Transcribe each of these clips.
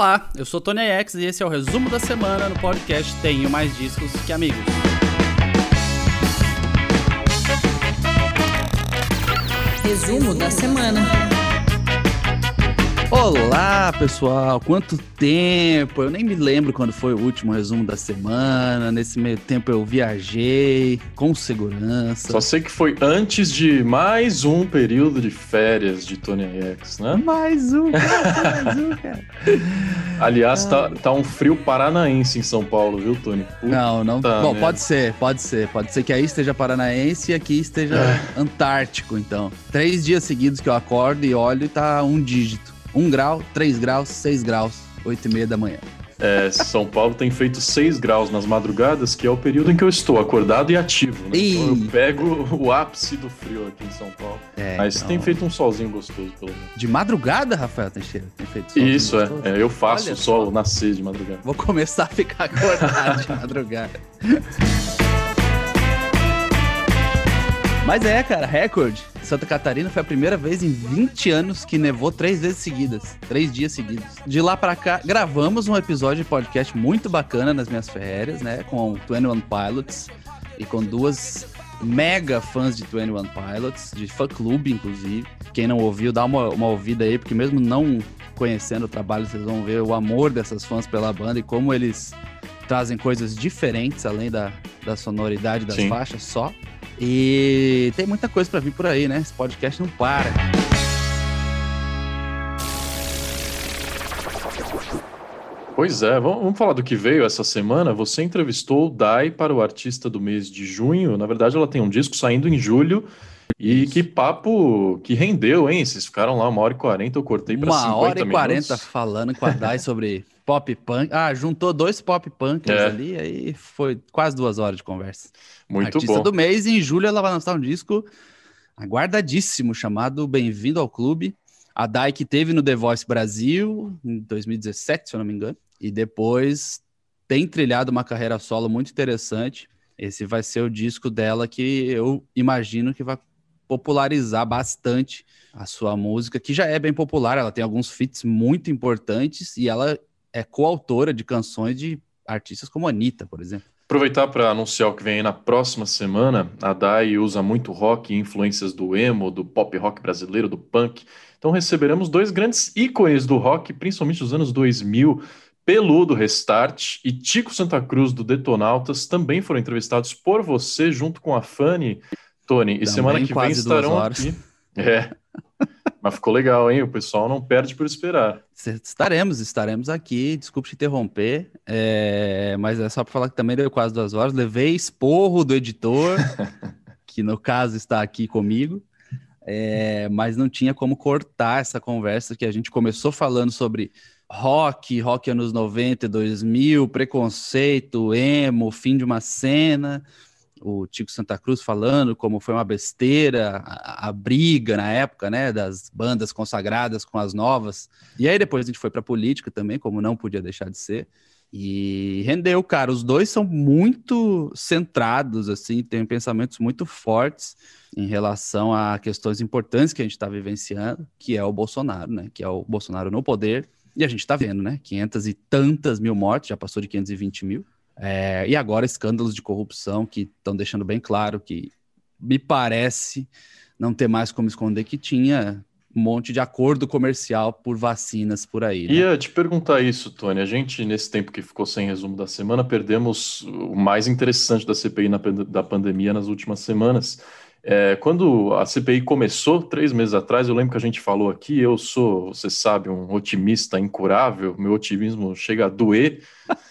Olá, eu sou Tony X e esse é o resumo da semana no podcast Tenho Mais Discos que Amigos. Resumo da semana. Olá, pessoal! Quanto tempo! Eu nem me lembro quando foi o último resumo da semana. Nesse meio tempo eu viajei com segurança. Só sei que foi antes de mais um período de férias de Tony X, né? Mais um, cara, mais um, cara. Aliás, tá, tá um frio paranaense em São Paulo, viu, Tony? Puta não, não. Bom, pode ser, pode ser. Pode ser que aí esteja paranaense e aqui esteja é. antártico, então. Três dias seguidos que eu acordo e olho e tá um dígito. 1 grau, 3 graus, 6 graus, 8 e meia da manhã. É, São Paulo tem feito 6 graus nas madrugadas, que é o período em que eu estou acordado e ativo. Né? Então eu pego o ápice do frio aqui em São Paulo. É, Mas então... tem feito um solzinho gostoso, pelo menos. De madrugada, Rafael Teixeira? Tem feito Isso, é. é. Eu faço Olha o sol só. nascer de madrugada. Vou começar a ficar acordado de madrugada. Mas é, cara, recorde. Santa Catarina foi a primeira vez em 20 anos que nevou três vezes seguidas, três dias seguidos. De lá para cá, gravamos um episódio de podcast muito bacana nas minhas férias, né? Com 21 Pilots e com duas mega fãs de 21 Pilots, de fã clube, inclusive. Quem não ouviu, dá uma, uma ouvida aí, porque mesmo não conhecendo o trabalho, vocês vão ver o amor dessas fãs pela banda e como eles trazem coisas diferentes além da, da sonoridade das Sim. faixas só. E tem muita coisa para vir por aí, né? Esse podcast não para. Pois é, vamos, falar do que veio essa semana. Você entrevistou o Dai para o artista do mês de junho. Na verdade, ela tem um disco saindo em julho. E que papo que rendeu, hein? Vocês ficaram lá uma hora e quarenta, eu cortei para 50 minutos. Uma hora e quarenta falando com a Dai sobre pop punk. Ah, juntou dois pop punkers é. ali, aí foi quase duas horas de conversa. Muito Artista bom. do mês, em julho ela vai lançar um disco aguardadíssimo, chamado Bem-vindo ao Clube. A Dai que teve no The Voice Brasil em 2017, se eu não me engano, e depois tem trilhado uma carreira solo muito interessante. Esse vai ser o disco dela que eu imagino que vai popularizar bastante a sua música, que já é bem popular, ela tem alguns feats muito importantes e ela é coautora de canções de artistas como Anitta, por exemplo. Aproveitar para anunciar o que vem aí na próxima semana. A Dai usa muito rock e influências do emo, do pop rock brasileiro, do punk. Então receberemos dois grandes ícones do rock, principalmente dos anos 2000. Pelu do Restart e Tico Santa Cruz do Detonautas também foram entrevistados por você junto com a Fanny, Tony. E também semana que vem estarão aqui. É. Mas ficou legal, hein? O pessoal não perde por esperar. Estaremos, estaremos aqui. Desculpe te interromper, é... mas é só para falar que também deu quase duas horas. Levei esporro do editor, que no caso está aqui comigo, é... mas não tinha como cortar essa conversa que a gente começou falando sobre rock, rock anos 90, 2000, preconceito, emo, fim de uma cena o Tico Santa Cruz falando como foi uma besteira a, a, briga na época, né, das bandas consagradas com as novas. E aí depois a gente foi para política também, como não podia deixar de ser. E rendeu, cara. Os dois são muito centrados, assim, têm pensamentos muito fortes em relação a questões importantes que a gente está vivenciando, que é o Bolsonaro, né? Que é o Bolsonaro no poder. E a gente está vendo, né? 500 e tantas mil mortes, já passou de 520 mil. É, e agora escândalos de corrupção que estão deixando bem claro que me parece não ter mais como esconder que tinha um monte de acordo comercial por vacinas por aí. Né? Ia te perguntar isso, Tony. A gente, nesse tempo que ficou sem resumo da semana, perdemos o mais interessante da CPI na, da pandemia nas últimas semanas. É, quando a CPI começou, três meses atrás, eu lembro que a gente falou aqui, eu sou, você sabe, um otimista incurável, meu otimismo chega a doer.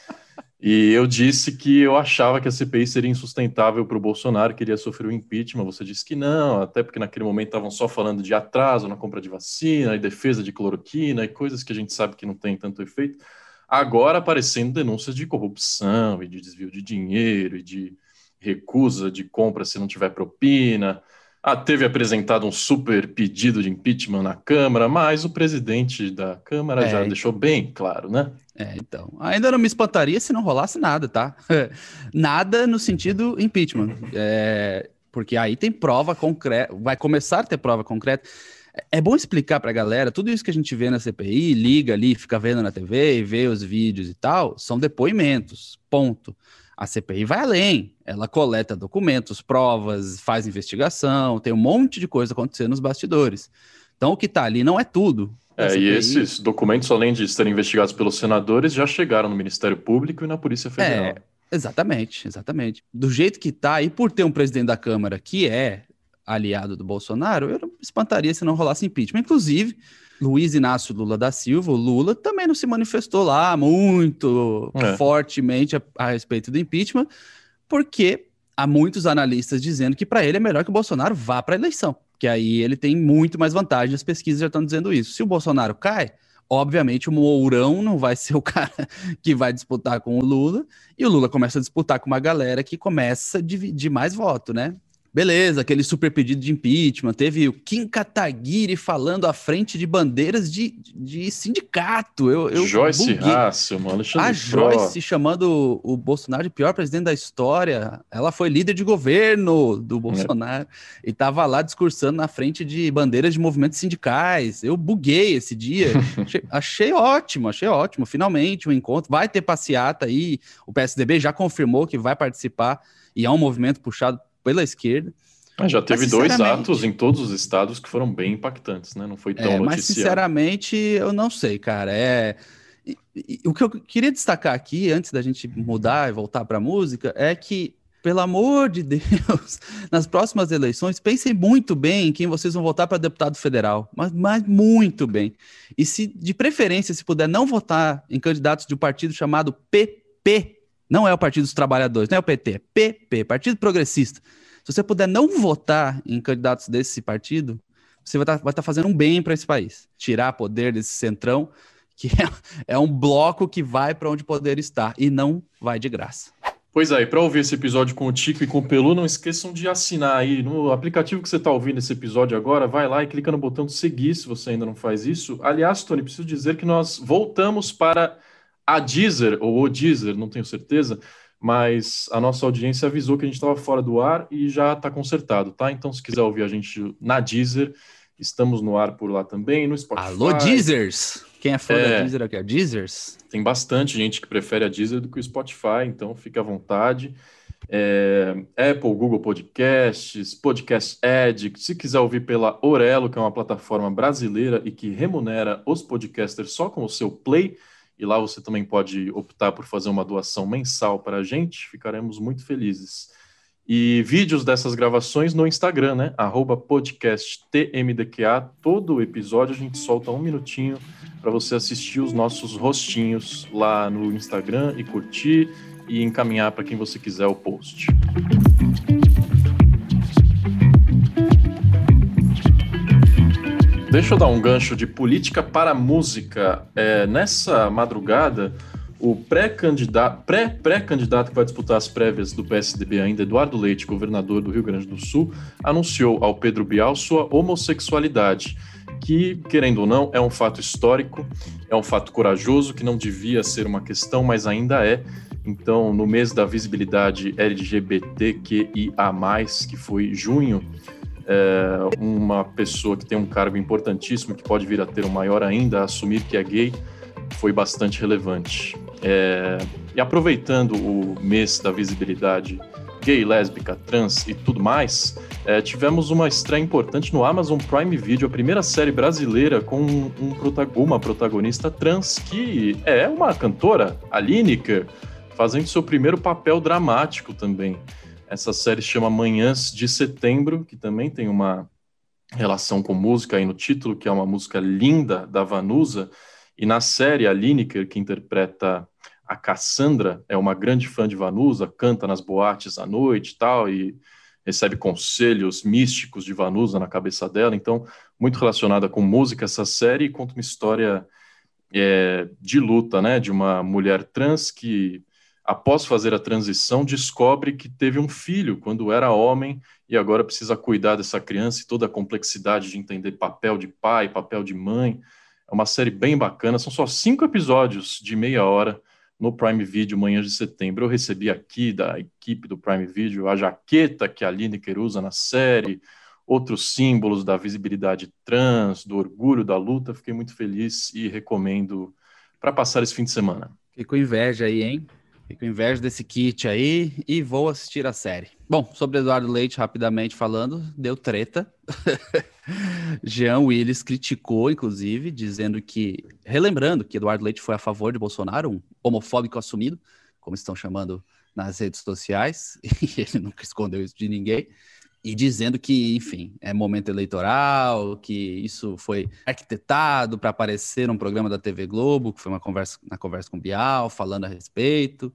E eu disse que eu achava que a CPI seria insustentável para o Bolsonaro, queria sofrer o impeachment. Você disse que não, até porque naquele momento estavam só falando de atraso na compra de vacina e defesa de cloroquina e coisas que a gente sabe que não tem tanto efeito. Agora aparecendo denúncias de corrupção e de desvio de dinheiro e de recusa de compra se não tiver propina. Ah, teve apresentado um super pedido de impeachment na Câmara, mas o presidente da Câmara é, já deixou bem claro, né? É, então. Ainda não me espantaria se não rolasse nada, tá? nada no sentido impeachment. É, porque aí tem prova concreta, vai começar a ter prova concreta. é bom explicar para a galera, tudo isso que a gente vê na CPI, liga ali, fica vendo na TV e vê os vídeos e tal, são depoimentos, ponto. A CPI vai além, ela coleta documentos, provas, faz investigação, tem um monte de coisa acontecendo nos bastidores. Então o que está ali não é tudo. É, e esses documentos, além de serem investigados pelos senadores, já chegaram no Ministério Público e na Polícia Federal. É, exatamente, exatamente. Do jeito que está, e por ter um presidente da Câmara que é aliado do Bolsonaro, eu não espantaria se não rolasse impeachment. Inclusive, Luiz Inácio Lula da Silva, o Lula, também não se manifestou lá muito é. fortemente a, a, respeito do impeachment, porque há muitos analistas dizendo que para ele é melhor que o Bolsonaro vá para a eleição, que aí ele tem muito mais vantagem, as pesquisas já estão dizendo isso. Se o Bolsonaro cai, obviamente o Mourão não vai ser o cara que vai disputar com o Lula, e o Lula começa a disputar com uma galera que começa a dividir mais voto, né? Beleza, aquele super pedido de impeachment. Teve o Kim Kataguiri falando à frente de bandeiras de, de sindicato. Eu, eu Joyce Hasselman, Alexandre A Joyce chamando o, Bolsonaro de pior presidente da história. Ela foi líder de governo do é. Bolsonaro é. e estava lá discursando na frente de bandeiras de movimentos sindicais. Eu buguei esse dia. achei, achei ótimo, achei ótimo. Finalmente um encontro. Vai ter passeata aí. O PSDB já confirmou que vai participar e é um movimento puxado pela esquerda. Mas já teve mas, dois atos em todos os estados que foram bem impactantes, né? Não foi tão é, Mas, sinceramente, eu não sei, cara. É... E, e, o que eu queria destacar aqui, antes da gente mudar e voltar para a música, é que, pelo amor de Deus, nas próximas eleições, pensem muito bem em quem vocês vão votar para deputado federal, mas, mas muito bem. E se, de preferência, se puder não votar em candidatos de um partido chamado PP, não é o Partido dos Trabalhadores, não é o PT, é PP, Partido Progressista. Se você puder não votar em candidatos desse partido, você vai estar tá, tá fazendo um bem para esse país. Tirar poder desse centrão, que é, é um bloco que vai para onde poder estar e não vai de graça. Pois é, para ouvir esse episódio com o Tico e com o Pelu, não esqueçam de assinar aí no aplicativo que você está ouvindo esse episódio agora. Vai lá e clica no botão de seguir se você ainda não faz isso. Aliás, Tony, preciso dizer que nós voltamos para a Deezer, ou o Deezer, não tenho certeza, mas a nossa audiência avisou que a gente estava fora do ar e já está consertado, tá? Então, se quiser ouvir a gente na Deezer, estamos no ar por lá também, no Spotify. Alô, Deezers! Quem é fã é, da Deezer aqui? A Deezers? Tem bastante gente que prefere a Deezer do que o Spotify, então fique à vontade. É, Apple, Google Podcasts, Podcast Addict, se quiser ouvir pela Orelo, que é uma plataforma brasileira e que remunera os podcasters só com o seu play, e lá você também pode optar por fazer uma doação mensal para a gente, ficaremos muito felizes. E vídeos dessas gravações no Instagram, né? Arroba podcasttmdqa. Todo episódio a gente solta um minutinho para você assistir os nossos rostinhos lá no Instagram e curtir e encaminhar para quem você quiser o post. Deixa eu dar um gancho de política para música. É, nessa madrugada, o pré-candidato pré, pré -candidato que vai disputar as prévias do PSDB ainda, Eduardo Leite, governador do Rio Grande do Sul, anunciou ao Pedro Bial sua homossexualidade, que, querendo ou não, é um fato histórico, é um fato corajoso, que não devia ser uma questão, mas ainda é. Então, no mês da visibilidade LGBTQIA+, que foi junho, é, uma pessoa que tem um cargo importantíssimo, que pode vir a ter um maior ainda, assumir que é gay, foi bastante relevante. É, e aproveitando o mês da visibilidade gay, lésbica, trans e tudo mais, é, tivemos uma estreia importante no Amazon Prime Video, a primeira série brasileira com um, uma protagonista trans que é uma cantora, a Lineker, fazendo seu primeiro papel dramático também. Essa série chama Manhãs de Setembro, que também tem uma relação com música aí no título, que é uma música linda da Vanusa. E na série, a Lineker, que interpreta a Cassandra, é uma grande fã de Vanusa, canta nas boates à noite e tal, e recebe conselhos místicos de Vanusa na cabeça dela. Então, muito relacionada com música essa série, e conta uma história é, de luta, né, de uma mulher trans que após fazer a transição, descobre que teve um filho quando era homem e agora precisa cuidar dessa criança e toda a complexidade de entender papel de pai, papel de mãe. É uma série bem bacana, são só cinco episódios de meia hora no Prime Video manhã de setembro. Eu recebi aqui da equipe do Prime Video a jaqueta que a Lineker usa na série, outros símbolos da visibilidade trans, do orgulho da luta. Fiquei muito feliz e recomendo para passar esse fim de semana. Com inveja aí, hein? Fico inveja desse kit aí e vou assistir a série. Bom, sobre Eduardo Leite, rapidamente falando, deu treta. Jean Willis criticou, inclusive, dizendo que, relembrando que Eduardo Leite foi a favor de Bolsonaro, um homofóbico assumido, como estão chamando nas redes sociais, e ele nunca escondeu isso de ninguém e dizendo que, enfim, é momento eleitoral, que isso foi arquitetado para aparecer num programa da TV Globo, que foi uma conversa na conversa com Bial, falando a respeito,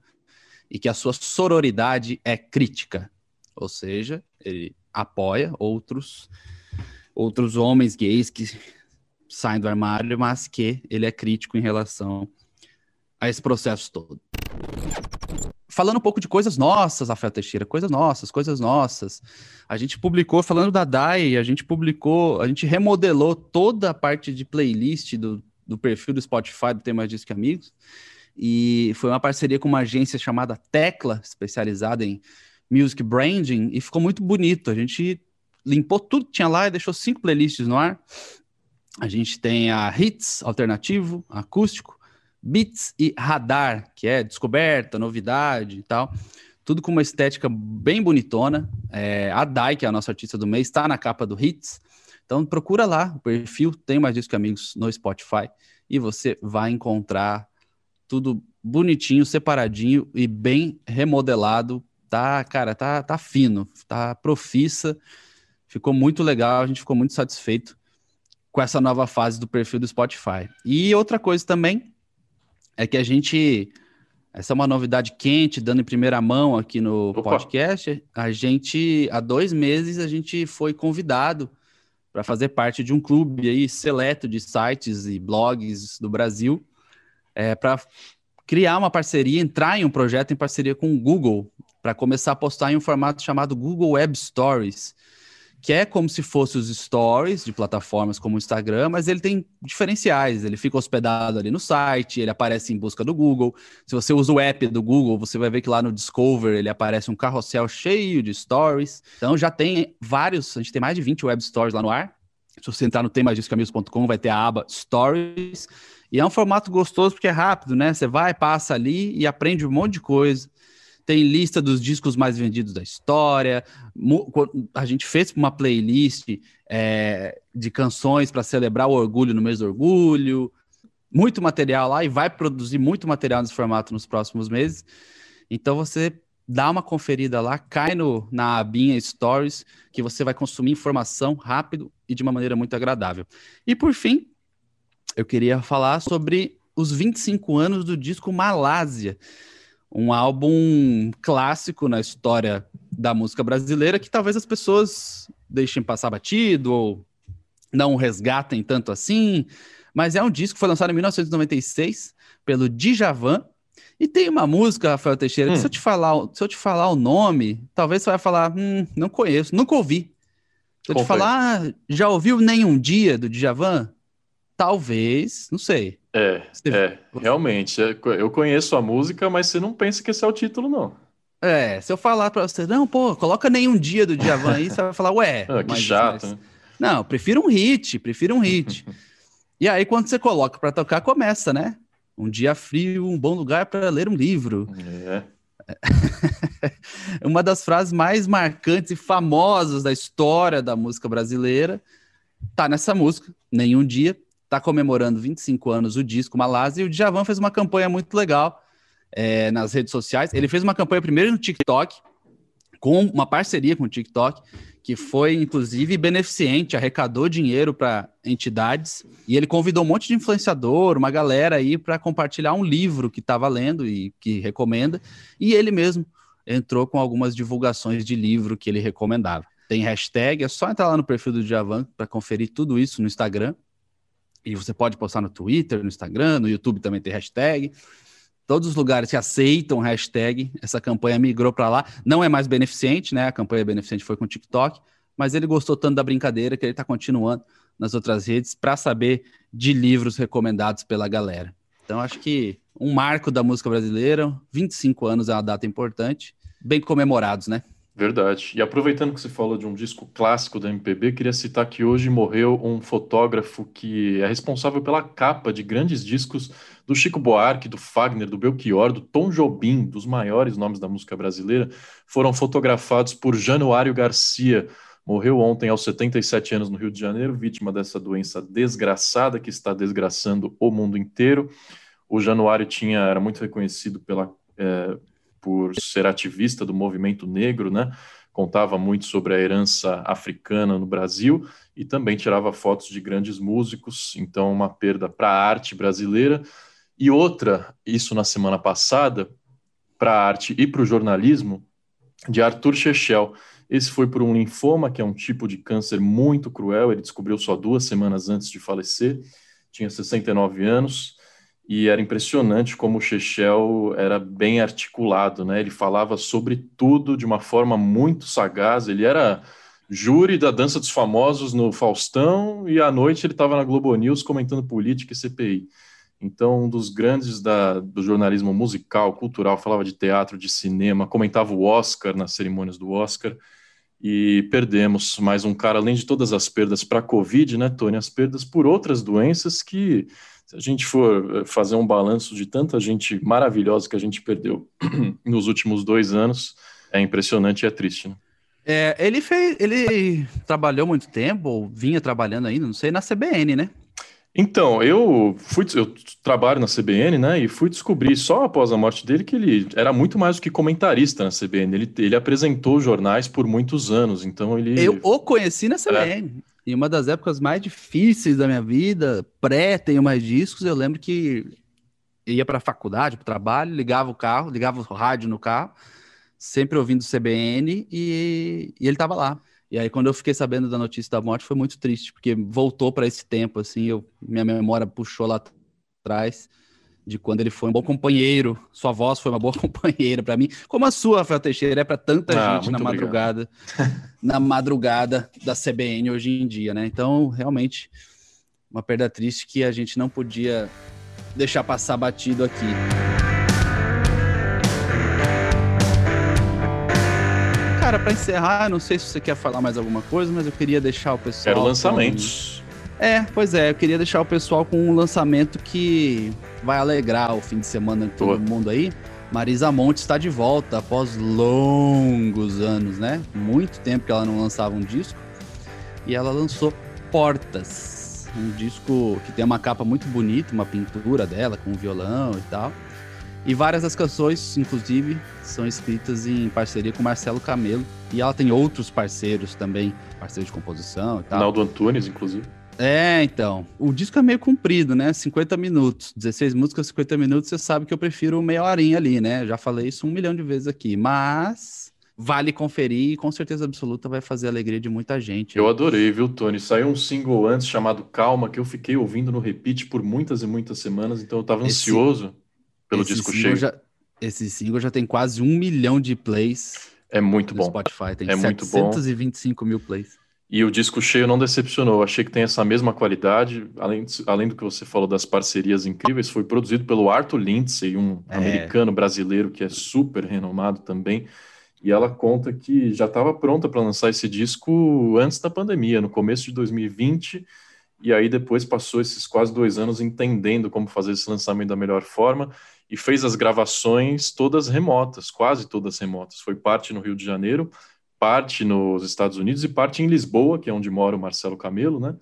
e que a sua sororidade é crítica. Ou seja, ele apoia outros outros homens gays que saem do armário, mas que ele é crítico em relação a esse processo todo falando um pouco de coisas nossas, Rafael Teixeira, coisas nossas, coisas nossas. A gente publicou, falando da DAI, a gente publicou, a gente remodelou toda a parte de playlist do, do perfil do Spotify do Tema Disque Amigos. E foi uma parceria com uma agência chamada Tecla, especializada em music branding, e ficou muito bonito. A gente limpou tudo que tinha lá e deixou cinco playlists no ar. A gente tem a Hits, alternativo, acústico, Beats e Radar, que é descoberta, novidade e tal. Tudo com uma estética bem bonitona. É, a Dai, que é a nossa artista do mês, está na capa do Hits. Então procura lá o perfil, tem mais disco que amigos no Spotify e você vai encontrar tudo bonitinho, separadinho e bem remodelado. Tá, cara, tá, tá fino, tá profissa. Ficou muito legal, a gente ficou muito satisfeito com essa nova fase do perfil do Spotify. E outra coisa também, é que a gente. Essa é uma novidade quente, dando em primeira mão aqui no Opa. podcast. A gente, há dois meses, a gente foi convidado para fazer parte de um clube aí seleto de sites e blogs do Brasil, é, para criar uma parceria, entrar em um projeto em parceria com o Google, para começar a postar em um formato chamado Google Web Stories que é como se fosse os stories de plataformas como o Instagram, mas ele tem diferenciais. Ele fica hospedado ali no site, ele aparece em busca do Google. Se você usa o app do Google, você vai ver que lá no Discover ele aparece um carrossel cheio de stories. Então já tem vários, a gente tem mais de 20 web stories lá no ar. Se você entrar no temadiscamigos.com, vai ter a aba Stories. E é um formato gostoso porque é rápido, né? Você vai, passa ali e aprende um monte de coisa tem lista dos discos mais vendidos da história. A gente fez uma playlist é, de canções para celebrar o orgulho no mês do orgulho. Muito material lá e vai produzir muito material nesse formato nos próximos meses. Então você dá uma conferida lá, cai no, na abinha Stories, que você vai consumir informação rápido e de uma maneira muito agradável. E por fim, eu queria falar sobre os 25 anos do disco Malásia um álbum clássico na história da música brasileira que talvez as pessoas deixem passar batido ou não resgatem tanto assim, mas é um disco que foi lançado em 1996 pelo Djavan e tem uma música, Rafael Teixeira, hum. que se eu te falar, se eu te falar o nome, talvez você vai falar, hum, não conheço, nunca ouvi. Se eu te falar, ah, já ouviu Nenhum Dia do Djavan? Talvez, não sei. É, você... é, realmente. É, eu conheço a música, mas você não pensa que esse é o título, não. É, se eu falar pra você, não, pô, coloca nenhum dia do Djavan aí, você vai falar, ué. Ah, que mas, chato. Mas... Né? Não, prefiro um hit, prefiro um hit. e aí, quando você coloca para tocar, começa, né? Um dia frio, um bom lugar para ler um livro. É. Uma das frases mais marcantes e famosas da história da música brasileira tá nessa música, Nenhum Dia, está comemorando 25 anos o disco Malásia e o Djavan fez uma campanha muito legal é, nas redes sociais. Ele fez uma campanha primeiro no TikTok, com uma parceria com o TikTok, que foi inclusive beneficente, arrecadou dinheiro para entidades e ele convidou um monte de influenciador, uma galera aí para compartilhar um livro que estava lendo e que recomenda, e ele mesmo entrou com algumas divulgações de livro que ele recomendava. Tem hashtag, é só entrar lá no perfil do Djavan para conferir tudo isso no Instagram. E você pode postar no Twitter, no Instagram, no YouTube também tem hashtag. Todos os lugares que aceitam hashtag, essa campanha migrou para lá. Não é mais beneficente, né? A campanha beneficente foi com o TikTok, mas ele gostou tanto da brincadeira que ele está continuando nas outras redes para saber de livros recomendados pela galera. Então, acho que um marco da música brasileira, 25 anos é uma data importante, bem comemorados, né? Verdade. E aproveitando que você falou de um disco clássico da MPB, queria citar que hoje morreu um fotógrafo que é responsável pela capa de grandes discos do Chico Buarque, do Fagner, do Belchior, do Tom Jobim, dos maiores nomes da música brasileira, foram fotografados por Januário Garcia. Morreu ontem aos 77 anos no Rio de Janeiro, vítima dessa doença desgraçada que está desgraçando o mundo inteiro. O Januário tinha, era muito reconhecido pela é, por ser ativista do movimento negro, né? Contava muito sobre a herança africana no Brasil e também tirava fotos de grandes músicos, então uma perda para a arte brasileira. E outra, isso na semana passada, para a arte e para o jornalismo, de Arthur Chechel. Esse foi por um linfoma, que é um tipo de câncer muito cruel, ele descobriu só duas semanas antes de falecer, tinha 69 anos, e era impressionante como o Chechel era bem articulado, né? Ele falava sobre tudo de uma forma muito sagaz. Ele era júri da Dança dos Famosos no Faustão e à noite ele estava na Globo News comentando política e CPI. Então, um dos grandes da, do jornalismo musical, cultural, falava de teatro, de cinema, comentava o Oscar nas cerimônias do Oscar. E perdemos mais um cara, além de todas as perdas para a Covid, né, Tony? As perdas por outras doenças que se a gente for eh, fazer um balanço de tanta gente maravilhosa que a gente perdeu nos últimos dois anos, é impressionante e é triste, né? É, ele fez, ele trabalhou muito tempo, ou vinha trabalhando ainda, não sei, na CBN, né? Então, eu fui, eu trabalho na CBN, né? E fui descobrir só após a morte dele que ele era muito mais do que comentarista na CBN. Ele, ele apresentou jornais por muitos anos, então ele. Eu o conheci na CBN. É. Em uma das épocas mais difíceis da minha vida, pré tenho mais discos, eu lembro que ia para a faculdade, para o trabalho, ligava o carro, ligava o rádio no carro, sempre ouvindo CBN e, e ele estava lá. E aí, quando eu fiquei sabendo da notícia da morte, foi muito triste, porque voltou para esse tempo, assim, eu, minha memória puxou lá atrás de quando ele foi um bom companheiro. Sua voz foi uma boa companheira para mim, como a sua, Rafael Teixeira, é para tanta ah, gente na madrugada, na madrugada da CBN hoje em dia, né? Então, realmente, uma perda triste que a gente não podia deixar passar batido aqui. Cara, para encerrar, não sei se você quer falar mais alguma coisa, mas eu queria deixar o pessoal. Quero lançamentos. Com... É, pois é, eu queria deixar o pessoal com um lançamento que vai alegrar o fim de semana de todo mundo aí. Marisa Monte está de volta após longos anos, né? Muito tempo que ela não lançava um disco. E ela lançou Portas, um disco que tem uma capa muito bonita, uma pintura dela com um violão e tal. E várias das canções, inclusive, são escritas em parceria com Marcelo Camelo. E ela tem outros parceiros também, parceiros de composição e tal. Naldo Antunes, inclusive. É, então. O disco é meio comprido, né? 50 minutos. 16 músicas, 50 minutos. Você sabe que eu prefiro meia horinha ali, né? Já falei isso um milhão de vezes aqui. Mas vale conferir e com certeza absoluta vai fazer a alegria de muita gente. Eu adorei, viu, Tony? Saiu um single antes chamado Calma, que eu fiquei ouvindo no repeat por muitas e muitas semanas, então eu tava esse, ansioso pelo disco cheio. Já, esse single já tem quase um milhão de plays. É muito bom. Spotify tem é 725 mil plays. E o disco cheio não decepcionou. Achei que tem essa mesma qualidade. Além, além do que você falou das parcerias incríveis, foi produzido pelo Arthur Lindsay, um é. americano brasileiro que é super renomado também. E ela conta que já estava pronta para lançar esse disco antes da pandemia, no começo de 2020. E aí depois passou esses quase dois anos entendendo como fazer esse lançamento da melhor forma e fez as gravações todas remotas, quase todas remotas. Foi parte no Rio de Janeiro, parte nos Estados Unidos e parte em Lisboa, que é onde mora o Marcelo Camelo, né?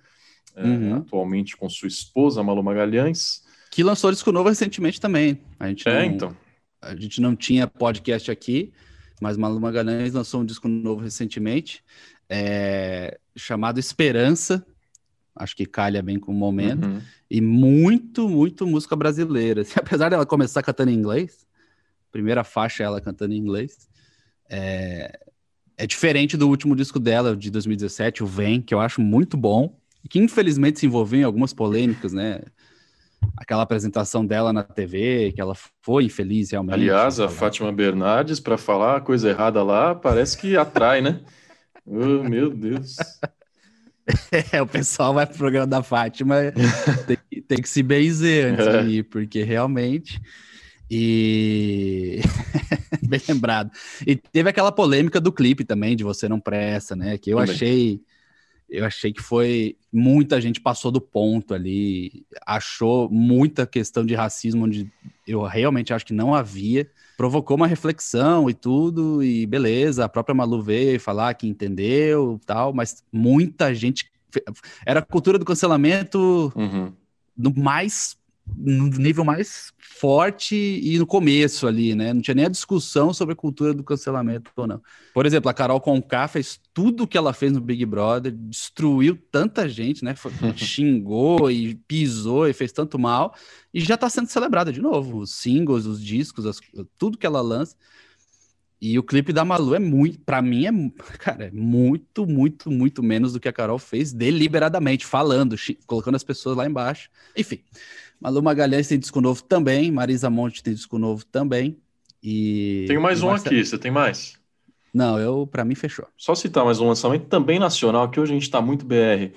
É, uhum. atualmente com sua esposa, Malu Magalhães. Que lançou disco novo recentemente também. A gente é, não, então. A gente não tinha podcast aqui, mas Malu Magalhães lançou um disco novo recentemente, é, chamado Esperança. Acho que calha bem com o momento. Uhum. E muito, muito música brasileira. Apesar dela começar cantando em inglês, primeira faixa ela cantando em inglês, é, é diferente do último disco dela, de 2017, o Vem, que eu acho muito bom, e que infelizmente se envolveu em algumas polêmicas, né? Aquela apresentação dela na TV, que ela foi infeliz realmente. Aliás, a Fátima Bernardes, para falar a coisa errada lá, parece que atrai, né? oh, meu Deus. É, o pessoal vai pro programa da Fátima, tem, tem que se benzer antes é. de ir, porque realmente. E bem lembrado. E teve aquela polêmica do clipe também, de Você Não Presta, né? Que eu Também. achei. Eu achei que foi. Muita gente passou do ponto ali, achou muita questão de racismo, onde eu realmente acho que não havia. Provocou uma reflexão e tudo, e beleza, a própria Malu veio falar que entendeu tal, mas muita gente. Era a cultura do cancelamento Uhum. no mais no nível mais forte e no começo ali, né? Não tinha nem a discussão sobre a cultura do cancelamento ou não. Por exemplo, a Carol Conká fez tudo o que ela fez no Big Brother, destruiu tanta gente, né? Foi- xingou e pisou e fez tanto mal e já tá sendo celebrada de novo. Os singles, os discos, as- tudo que ela lança. E o clipe da Malu é muito, pra mim é, cara, é muito, muito, muito menos do que a Carol fez deliberadamente, falando, colocando as pessoas lá embaixo. Enfim, Malu Magalhães tem disco novo também, Marisa Monte tem disco novo também. E Tenho mais e um Marce- aqui, você tem mais? Não, eu para mim fechou. Só citar mais um lançamento também nacional, que hoje a gente está muito BR.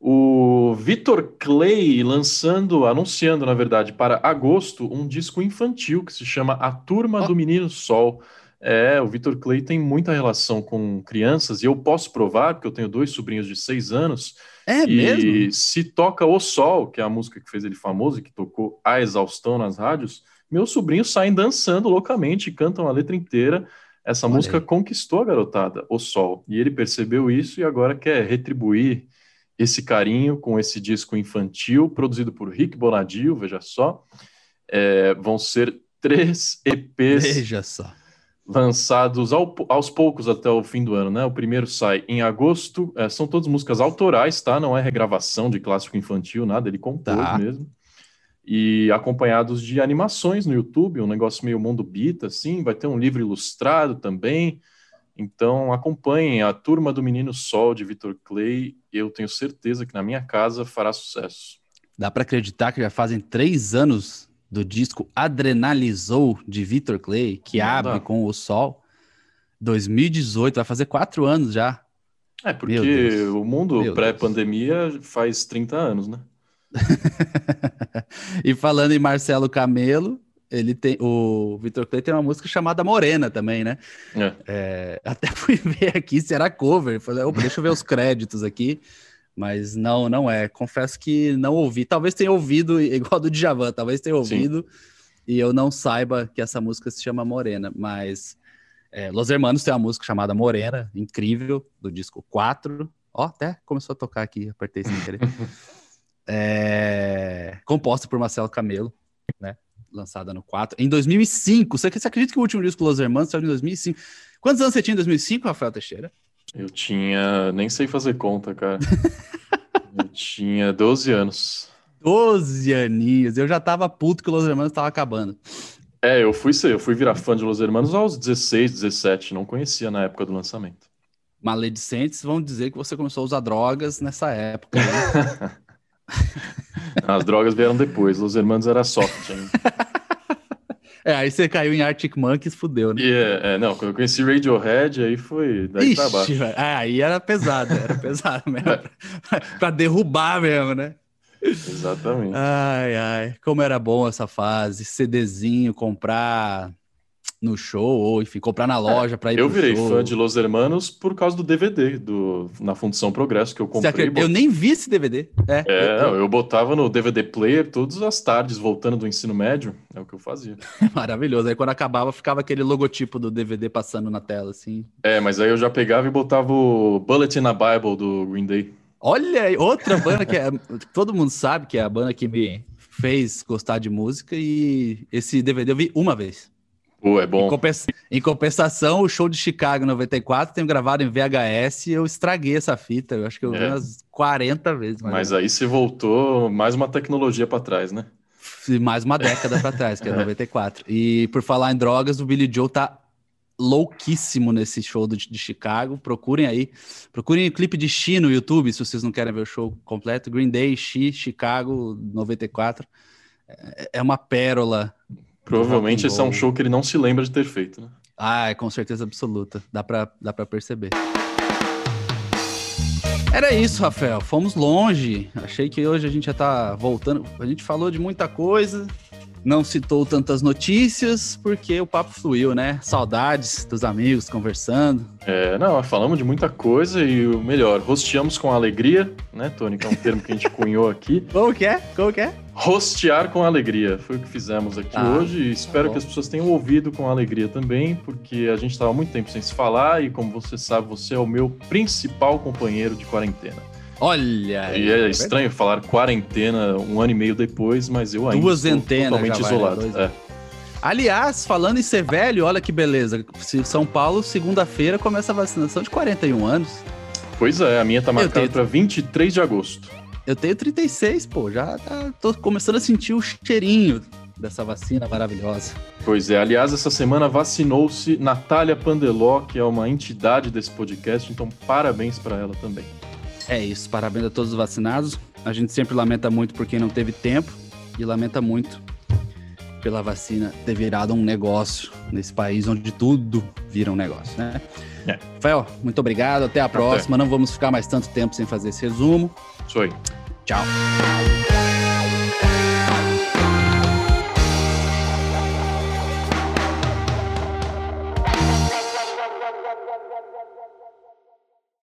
O Vitor Clay lançando, anunciando, na verdade, para agosto, um disco infantil que se chama A Turma Ó. do Menino Sol. É, o Vitor Clay tem muita relação com crianças, e eu posso provar, porque eu tenho dois sobrinhos de seis anos, É e mesmo? se toca O Sol, que é a música que fez ele famoso, e que tocou a exaustão nas rádios, meus sobrinhos saem dançando loucamente, cantam a letra inteira. Essa Olha música aí. conquistou a garotada, O Sol. E ele percebeu isso e agora quer retribuir esse carinho com esse disco infantil, produzido por Rick Bonadio, veja só. É, vão ser três EPs Veja só. Lançados ao- aos poucos até o fim do ano, né? O primeiro sai em agosto, é, são todas músicas autorais, tá? Não é regravação de clássico infantil, nada, ele compôs Tá. mesmo. E acompanhados de animações no YouTube, um negócio meio mundo bita, assim, vai ter um livro ilustrado também. Então acompanhem a Turma do Menino Sol de Vitor Clay, eu tenho certeza que na minha casa fará sucesso. Dá para acreditar que já fazem três anos do disco Adrenalizou de Vitor Clay, que abre com o Sol. 2018, vai fazer quatro anos já. É, porque o mundo pré-pandemia faz 30 anos, né? e falando em Marcelo Camelo, ele tem o Vitor Clay tem uma música chamada Morena também, né? É. É, até fui ver aqui se era cover. Falei, opa, deixa eu ver os créditos aqui. Mas não, não é. Confesso que não ouvi. Talvez tenha ouvido, igual do Djavan, talvez tenha Sim. ouvido e eu não saiba que essa música se chama Morena. Mas é, Los Hermanos tem uma música chamada Morena, incrível, do disco 4. Ó, até começou a tocar aqui, apertei sem querer. É, composta por Marcelo Camelo, né? Lançada no 4. Em 2005, você, você acredita que o último disco Los Hermanos saiu em 2005? Quantos anos você tinha em 2005, Rafael Teixeira? Eu tinha. Nem sei fazer conta, cara. Eu tinha 12 anos. 12 aninhos. Eu já tava puto que o Los Hermanos tava acabando. É, eu fui ser, eu fui virar fã de Los Hermanos aos 16, 17, não conhecia na época do lançamento. Maledicentes vão dizer que você começou a usar drogas nessa época. né? As drogas vieram depois, Los Hermanos era soft ainda. é, aí você caiu em Arctic Monkeys, fudeu, né? E é, é, não, quando eu conheci Radiohead, aí foi daí pra Ixi, baixo. velho. Ah, aí era pesado, era pesado mesmo. pra, pra derrubar mesmo, né? Exatamente. Ai, ai, como era bom essa fase, CDzinho, comprar no show, ou enfim, comprar na loja pra ir Eu virei show. fã de Los Hermanos por causa do DVD do, na Fundição Progresso que eu comprei. Eu nem vi esse DVD. É, É, eu- eu botava no DVD player todas as tardes, voltando do ensino médio, é o que eu fazia. Maravilhoso. Aí quando acabava, ficava aquele logotipo do DVD passando na tela, assim. É, mas aí eu já pegava e botava o Bullet in a Bible do Green Day. Olha aí, outra banda que é, todo mundo sabe que é a banda que me fez gostar de música e esse DVD eu vi uma vez. Pô, é Em, bom. compensa- em compensação, o show de Chicago 94 tenho gravado em VHS e eu estraguei essa fita. Eu acho que eu vi É. umas 40 vezes. mais Mas aí você voltou mais uma tecnologia pra trás, né? mais uma década pra trás, que é 94. E por falar em drogas, o Billy Joe tá louquíssimo nesse show do- de Chicago. Procurem aí. Procurem o clipe de Xi no YouTube, se vocês não querem ver o show completo. Green Day, Xi, Chicago 94. É- É uma pérola. Provavelmente esse é um show que ele não se lembra de ter feito, né? Ah, é com certeza absoluta. Dá pra, dá pra perceber. Era isso, Rafael. Fomos longe. Achei que hoje a gente já tá voltando. A gente falou de muita coisa. não citou tantas notícias, porque o papo fluiu, né? Saudades dos amigos conversando. É, não, falamos de muita coisa e o melhor, rosteamos com alegria, né, Tony? Que é um termo que a gente cunhou aqui. Como que é? Como que é? Rostear com alegria. Foi o que fizemos aqui ah, hoje e espero tá que as pessoas tenham ouvido com alegria também, porque a gente estava muito tempo sem se falar e, como você sabe, você é o meu principal companheiro de quarentena. Olha! E é, é estranho falar quarentena um ano e meio depois, mas eu ainda Duas estou totalmente isolado. Né? é. Aliás, falando em ser velho, olha que beleza. São Paulo, segunda-feira, começa a vacinação de 41 anos. Pois é, a minha tá marcada tenho... para 23 de agosto. Eu tenho 36, pô, já tá, tô começando a sentir o cheirinho dessa vacina maravilhosa. Pois é, aliás, essa semana vacinou-se Natália Pandeló, que é uma entidade desse podcast, então parabéns para ela também. É isso, parabéns a todos os vacinados. A gente sempre lamenta muito por quem não teve tempo e lamenta muito pela vacina ter virado um negócio nesse país onde tudo vira um negócio, né? É. Rafael, muito obrigado. Até a próxima. Até. Não vamos ficar mais tanto tempo sem fazer esse resumo. Isso aí. Ciao.